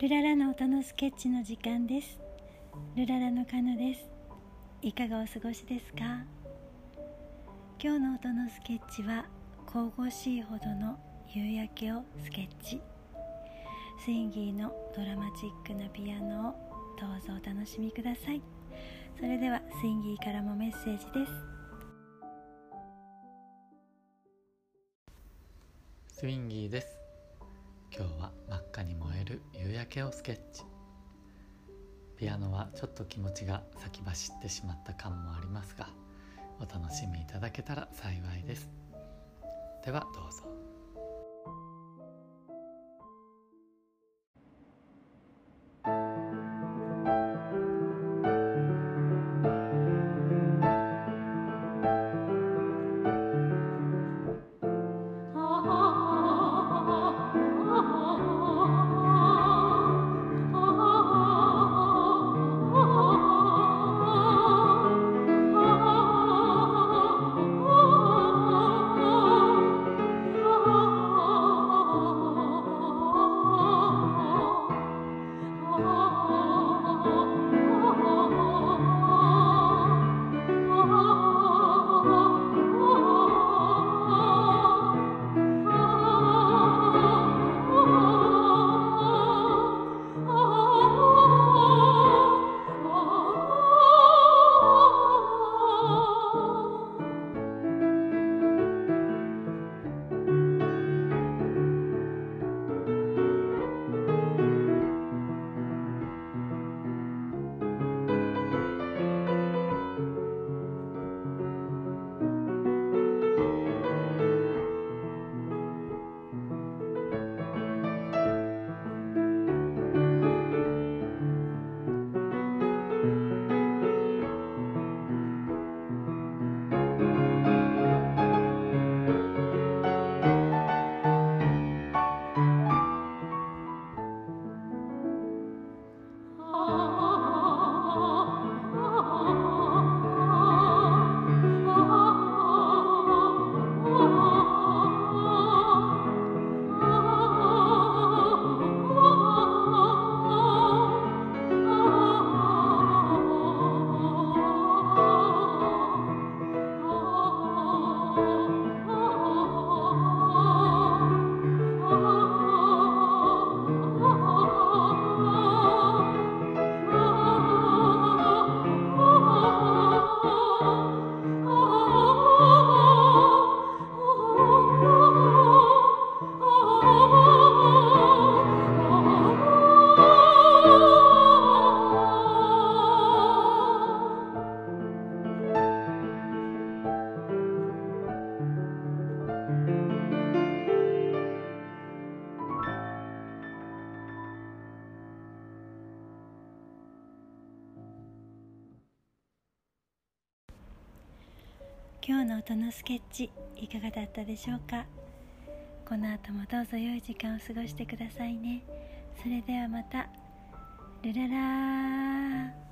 ルララの音のスケッチの時間です。ルララのカノです。いかがお過ごしですか？今日の音のスケッチは神々しいほどの夕焼けをスケッチ。スインギーのドラマチックなピアノをどうぞお楽しみください。それではスインギーからもメッセージです。スインギーです。今日は真っ赤に燃える夕焼けをスケッチ。ピアノはちょっと気持ちが先走ってしまった感もありますがお楽しみいただけたら幸いです。ではどうぞ。今日の音のスケッチいかがだったでしょうか？この後もどうぞ良い時間を過ごしてくださいね。それではまた。ルララー。